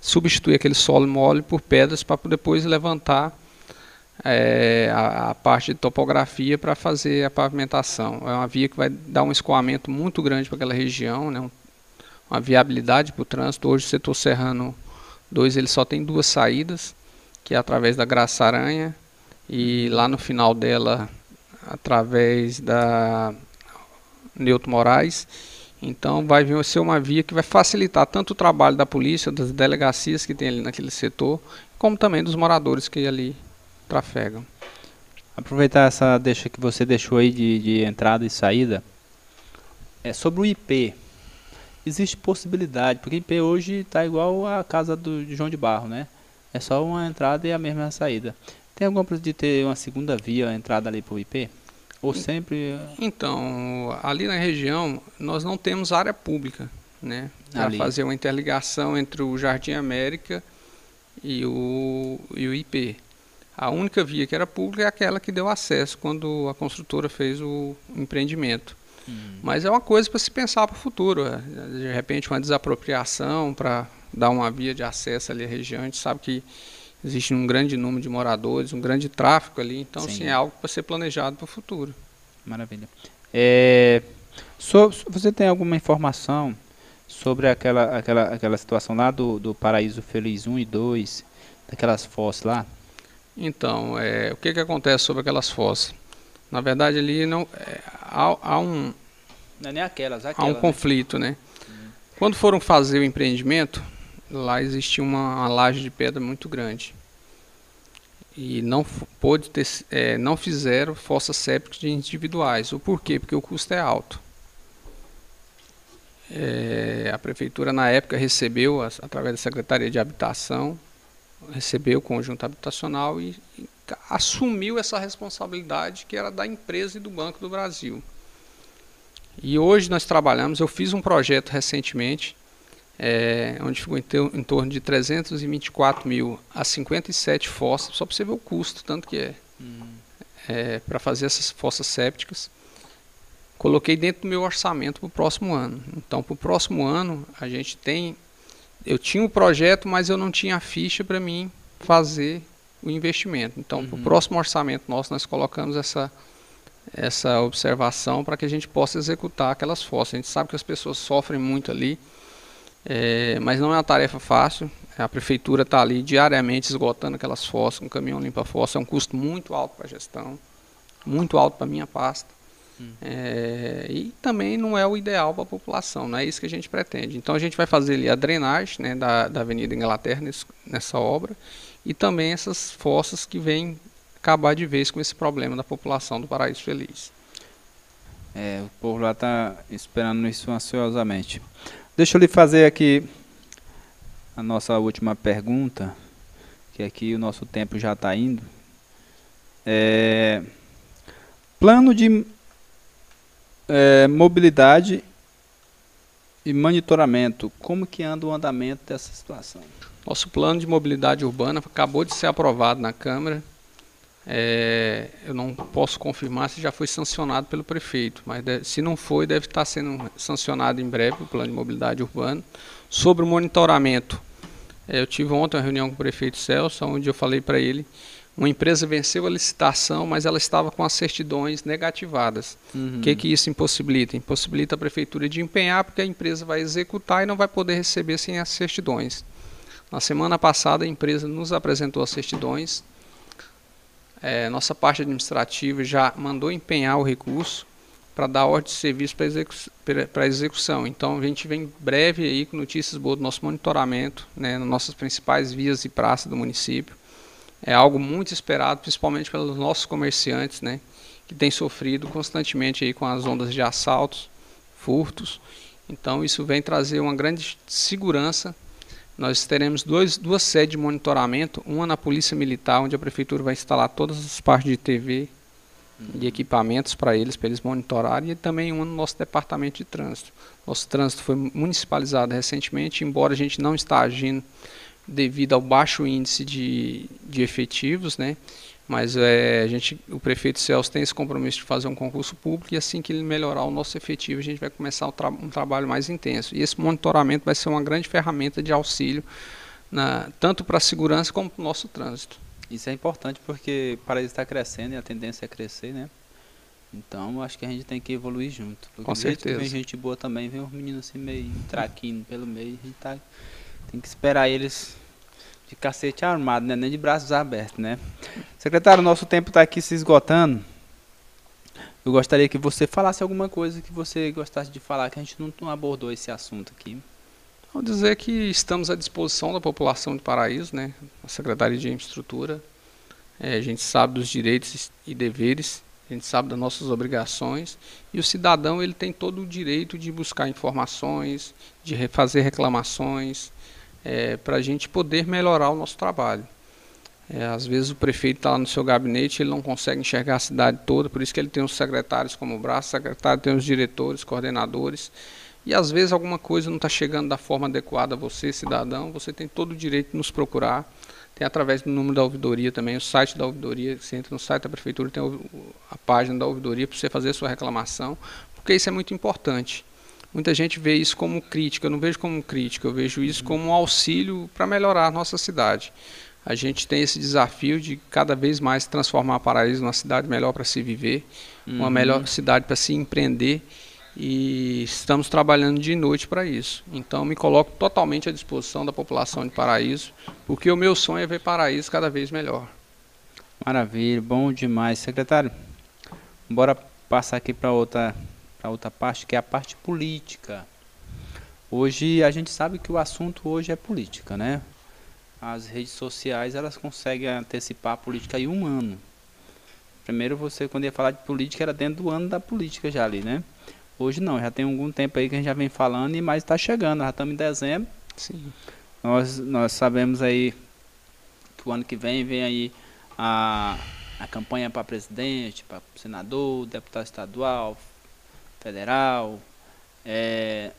substituir aquele solo mole por pedras para depois levantar é, a, a, parte de topografia para fazer a pavimentação. É uma via que vai dar um escoamento muito grande para aquela região, né, uma viabilidade para o trânsito. Hoje o setor Serrano 2 ele só tem duas saídas, que é através da Graça Aranha e lá no final dela através da Neuto Moraes Então vai ser uma via que vai facilitar tanto o trabalho da polícia, das delegacias que tem ali naquele setor, como também dos moradores que ali trafegam. Aproveitar essa deixa que você deixou aí de, de entrada e saída, é sobre o IP. Existe possibilidade, porque o IP hoje está igual a casa do de João de Barro, né? É só uma entrada e a mesma saída. Tem alguma possibilidade de ter uma segunda via, entrada ali para o IP? Ou sempre. Então, ali na região, nós não temos área pública, né? Para fazer uma interligação entre o Jardim América e o, e o IP. A única via que era pública é aquela que deu acesso quando a construtora fez o empreendimento. Hum. Mas é uma coisa para se pensar para o futuro. É. De repente, uma desapropriação para dar uma via de acesso ali à região. A gente sabe que existe um grande número de moradores, um grande tráfego ali. Então, Sim. Assim, é algo para ser planejado para o futuro. Maravilha. É, so, você tem alguma informação sobre aquela, aquela, aquela situação lá do, do Paraíso Feliz 1 e 2, daquelas fossas lá? Então, é, o que, que acontece sobre aquelas fossas? Na verdade, ali não é, há, há, um não é nem aquelas, aquela, há um né? conflito, né? Uhum. Quando foram fazer o empreendimento, lá existia uma, uma laje de pedra muito grande e não pôde ter, é, não fizeram fossas sépticas individuais. O porquê? Porque o custo é alto. É, a prefeitura na época recebeu, através da Secretaria de Habitação, recebeu o conjunto habitacional e, e assumiu essa responsabilidade que era da empresa e do Banco do Brasil. E hoje nós trabalhamos, eu fiz um projeto recentemente é, onde ficou em, em, torno de 324 mil a 57 fossas, só para você ver o custo, tanto que é, hum. é para fazer essas fossas sépticas. Coloquei dentro do meu orçamento para o próximo ano. Então, para o próximo ano, a gente tem. Eu tinha o um projeto, mas eu não tinha a ficha para mim fazer o investimento. Então, uhum. para o próximo orçamento nosso, nós colocamos essa, essa observação para que a gente possa executar aquelas fossas. A gente sabe que as pessoas sofrem muito ali. É, mas não é uma tarefa fácil. A prefeitura está ali diariamente esgotando aquelas fossas, um caminhão limpa fossa, é um custo muito alto para a gestão, muito alto para a minha pasta. Hum. É, e também não é o ideal para a população, não é isso que a gente pretende. Então a gente vai fazer ali a drenagem né, da, da Avenida Inglaterra nesse, nessa obra e também essas fossas que vêm acabar de vez com esse problema da população do Paraíso Feliz. É, o povo lá está esperando isso ansiosamente. Deixa eu lhe fazer aqui a nossa última pergunta, que aqui o nosso tempo já está indo. É, plano de é, mobilidade e monitoramento, como que anda o andamento dessa situação? Nosso plano de mobilidade urbana acabou de ser aprovado na Câmara. É, eu não posso confirmar se já foi sancionado pelo prefeito, mas se não foi, deve estar sendo sancionado em breve o plano de mobilidade urbana. Sobre o monitoramento, é, eu tive ontem uma reunião com o prefeito Celso, onde eu falei para ele, uma empresa venceu a licitação, mas ela estava com as certidões negativadas. O uhum. que, que isso impossibilita? Impossibilita a prefeitura de empenhar, porque a empresa vai executar e não vai poder receber sem as certidões. Na semana passada, a empresa nos apresentou as certidões, é, nossa parte administrativa já mandou empenhar o recurso para dar ordem de serviço para execu execução. Então a gente vem breve aí com notícias boas do nosso monitoramento, né, nas nossas principais vias e praças do município. É algo muito esperado, principalmente pelos nossos comerciantes, né, que têm sofrido constantemente aí com as ondas de assaltos, furtos. Então isso vem trazer uma grande segurança nós teremos dois, duas sedes de monitoramento, uma na Polícia Militar, onde a Prefeitura vai instalar todas as partes de TV e uhum. equipamentos para eles, para eles monitorarem, e também uma no nosso Departamento de Trânsito. Nosso trânsito foi municipalizado recentemente, embora a gente não está agindo devido ao baixo índice de, de efetivos, né? Mas é, a gente, o prefeito Celso tem esse compromisso de fazer um concurso público e assim que ele melhorar o nosso efetivo, a gente vai começar um, tra um trabalho mais intenso. E esse monitoramento vai ser uma grande ferramenta de auxílio, na, tanto para a segurança como para o nosso trânsito. Isso é importante porque para ele estar crescendo e a tendência é crescer, né? Então acho que a gente tem que evoluir junto. Com certeza. Vem gente boa também, vem uns meninos assim meio traquindo pelo meio, a gente tá, tem que esperar eles de cacete armado, né? nem de braços abertos, né? Secretário, nosso tempo está aqui se esgotando. eu gostaria que você falasse alguma coisa que você gostasse de falar, que a gente não abordou esse assunto aqui. Vou dizer que estamos à disposição da população de Paraíso, né? A Secretaria de Infraestrutura. É, a gente sabe dos direitos e deveres, a gente sabe das nossas obrigações e o cidadão ele tem todo o direito de buscar informações, de fazer reclamações, é, para a gente poder melhorar o nosso trabalho. É, às vezes o prefeito está lá no seu gabinete, ele não consegue enxergar a cidade toda, por isso que ele tem os secretários como braço, secretário tem os diretores, coordenadores. E às vezes alguma coisa não está chegando da forma adequada a você, cidadão, você tem todo o direito de nos procurar. Tem através do número da ouvidoria também, o site da ouvidoria, você entra no site da prefeitura, tem a página da ouvidoria para você fazer a sua reclamação, porque isso é muito importante. Muita gente vê isso como crítica, eu não vejo como crítica, eu vejo isso como um auxílio para melhorar a nossa cidade. A gente tem esse desafio de cada vez mais transformar Paraíso numa cidade melhor para se viver, uhum. uma melhor cidade para se empreender e estamos trabalhando de noite para isso. Então me coloco totalmente à disposição da população de Paraíso, porque o meu sonho é ver Paraíso cada vez melhor. Maravilha, bom demais, secretário. Bora passar aqui para outra para outra parte, que é a parte política. Hoje a gente sabe que o assunto hoje é política, né? As redes sociais elas conseguem antecipar a política em um ano. Primeiro você quando ia falar de política era dentro do ano da política já ali, né? Hoje não, já tem algum tempo aí que a gente já vem falando e mais está chegando, já estamos em dezembro. Sim. Nós, nós sabemos aí que o ano que vem vem aí a, a campanha para presidente, para senador, deputado estadual, federal. É,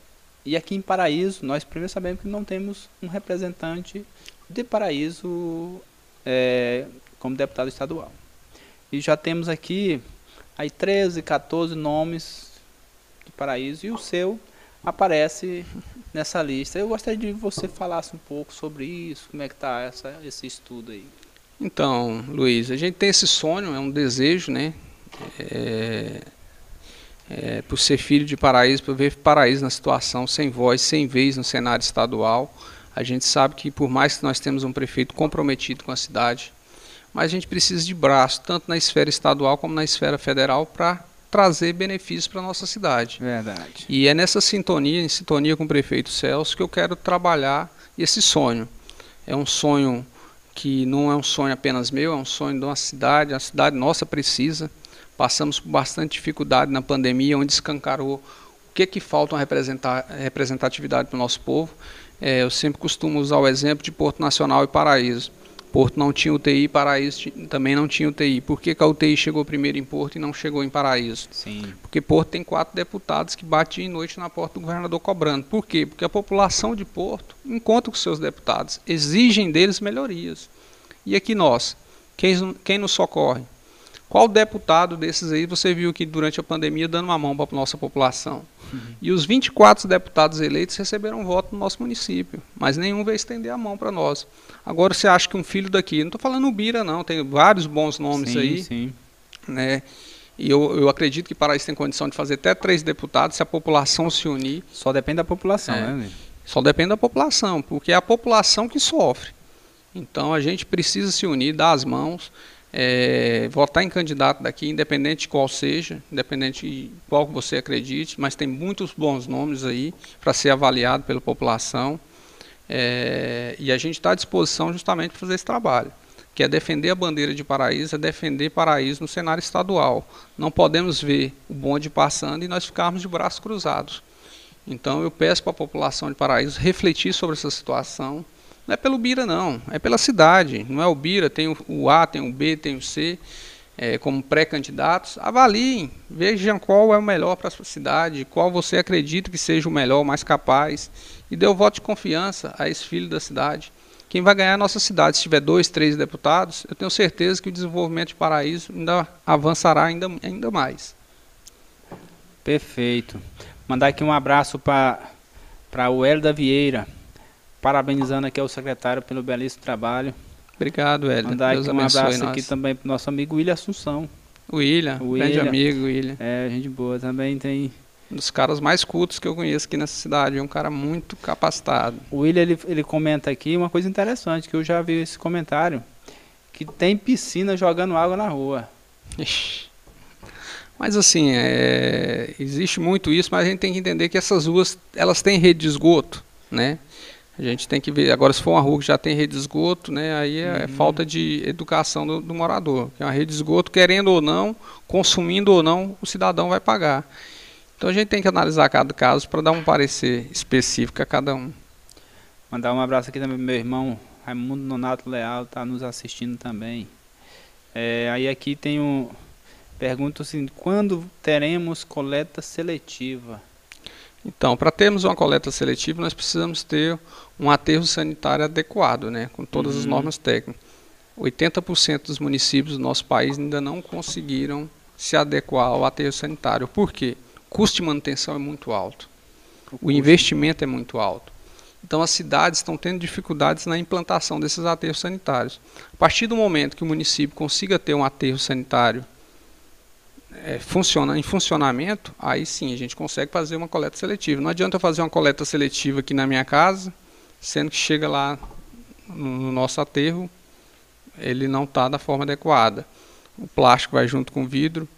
e aqui em Paraíso, nós primeiro sabemos que não temos um representante de Paraíso é, como deputado estadual. E já temos aqui aí 13, 14 nomes Paraíso e o seu aparece nessa lista. Eu gostaria de você falasse um pouco sobre isso, como é que está esse estudo aí. Então, Luiz, a gente tem esse sonho, é um desejo, né? É, é, por ser filho de Paraíso, por ver Paraíso na situação sem voz, sem vez no cenário estadual. A gente sabe que por mais que nós temos um prefeito comprometido com a cidade, mas a gente precisa de braço, tanto na esfera estadual como na esfera federal, para trazer benefícios para a nossa cidade. Verdade. E é nessa sintonia, em sintonia com o prefeito Celso, que eu quero trabalhar esse sonho. É um sonho que não é um sonho apenas meu, é um sonho de uma cidade, a cidade nossa precisa. Passamos por bastante dificuldade na pandemia, onde escancarou o que, que falta uma representatividade para o nosso povo. É, eu sempre costumo usar o exemplo de Porto Nacional e Paraíso. Porto não tinha UTI, Paraíso também não tinha UTI. Por que, que, a UTI chegou primeiro em Porto e não chegou em Paraíso? Sim. Porque Porto tem quatro deputados que batem em noite na porta do governador cobrando. Por quê? Porque a população de Porto encontra com seus deputados, exigem deles melhorias. E aqui nós, quem, quem nos socorre? Qual deputado desses aí você viu que durante a pandemia dando uma mão para a nossa população? Uhum. E os 24 deputados eleitos receberam voto no nosso município, mas nenhum veio estender a mão para nós. Agora você acha que um filho daqui, não estou falando Bira não, tem vários bons nomes sim, aí, sim. né? E eu, eu acredito que Paraíso tem condição de fazer até três deputados se a população se unir. Só depende da população, é, né? Só depende da população, porque é a população que sofre. Então a gente precisa se unir, dar as mãos é, votar em candidato daqui, independente de qual seja, independente de qual você acredite, mas tem muitos bons nomes aí para ser avaliado pela população. É, e a gente está à disposição justamente para fazer esse trabalho, que é defender a bandeira de Paraíso, é defender Paraíso no cenário estadual. Não podemos ver o bonde passando e nós ficarmos de braços cruzados. Então eu peço para a população de Paraíso refletir sobre essa situação, não é pelo Bira, não. É pela cidade. Não é o Bira, tem o A, tem o B, tem o C, é, como pré-candidatos. Avaliem, vejam qual é o melhor para a sua cidade, qual você acredita que seja o melhor, o mais capaz. E dê o voto de confiança a esse filho da cidade. Quem vai ganhar é a nossa cidade, se tiver dois, três deputados, eu tenho certeza que o desenvolvimento de Paraíso ainda avançará ainda, ainda mais. Perfeito. Mandar aqui um abraço para o Hélio da Vieira parabenizando aqui ao secretário pelo belíssimo trabalho. Obrigado, Hélio. Mandar aqui um abraço nós. aqui também para o nosso amigo William Assunção. William, William, grande amigo, William. É, gente boa. Também tem... Um dos caras mais cultos que eu conheço aqui nessa cidade. É um cara muito capacitado. O William, ele, ele comenta aqui uma coisa interessante, que eu já vi esse comentário, que tem piscina jogando água na rua. Ixi. Mas assim, é, existe muito isso, mas a gente tem que entender que essas ruas elas têm rede de esgoto, né? A gente tem que ver, agora se for uma rua que já tem rede de esgoto, né, aí é, uhum. falta de educação do, do morador. Que é uma rede de esgoto, querendo ou não, consumindo ou não, o cidadão vai pagar. Então a gente tem que analisar cada caso para dar um parecer específico a cada um. Mandar um abraço aqui também pro meu irmão Raimundo Nonato Leal, está nos assistindo também. É, aí aqui tem um pergunta assim, quando teremos coleta seletiva? Então, para termos uma coleta seletiva, nós precisamos ter um aterro sanitário adequado, né, com todas uhum. as normas técnicas. 80% dos municípios do nosso país ainda não conseguiram se adequar ao aterro sanitário. Por quê? O custo de manutenção é muito alto. O, o investimento é muito alto. Então, as cidades estão tendo dificuldades na implantação desses aterros sanitários. A partir do momento que o município consiga ter um aterro sanitário é, funciona em funcionamento, aí sim a gente consegue fazer uma coleta seletiva. Não adianta fazer uma coleta seletiva aqui na minha casa, sendo que chega lá no nosso aterro, ele não está da forma adequada. O plástico vai junto com o vidro,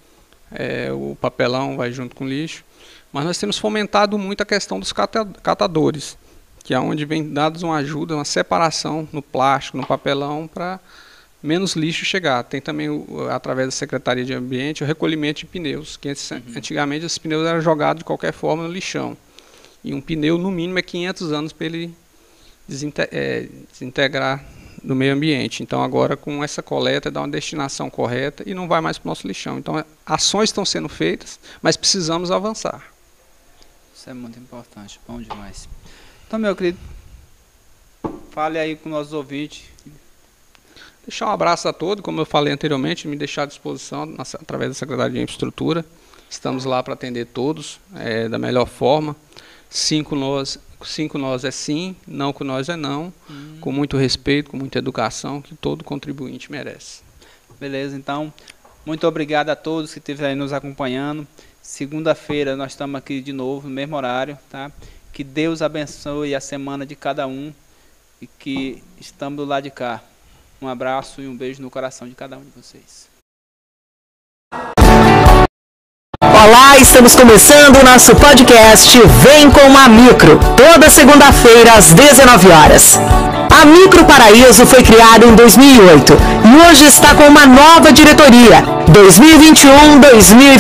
é, o papelão vai junto com o lixo. Mas nós temos fomentado muito a questão dos catadores, que é onde vem dados uma ajuda, uma separação no plástico, no papelão, para menos lixo chegar. Tem também, o, através da Secretaria de Ambiente, o recolhimento de pneus, que uhum. antigamente esses pneus eram jogados de qualquer forma no lixão. E um pneu, no mínimo, é 500 anos para ele desintegrar no meio ambiente. Então, agora, com essa coleta, dá uma destinação correta e não vai mais para o nosso lixão. Então, é, ações estão sendo feitas, mas precisamos avançar. Isso é muito importante, bom demais. Então, meu querido, fale aí com nossos ouvintes Deixar um abraço a todos, como eu falei anteriormente, me deixar à disposição na, através da Secretaria de Infraestrutura. Estamos lá para atender todos é, da melhor forma. Cinco nós, cinco nós é sim, não com nós é não, hum. com muito respeito, com muita educação que todo contribuinte merece. Beleza, então, muito obrigado a todos que estiverem nos acompanhando. Segunda-feira nós estamos aqui de novo, no mesmo horário, tá? Que Deus abençoe a semana de cada um e que estamos do lado de cá. Um abraço e um beijo no coração de cada um de vocês. Olá, estamos começando o nosso podcast Vem com a Micro, toda segunda-feira às 19 horas. A Micro Paraíso foi criada em 2008 e hoje está com uma nova diretoria, 2021-2022.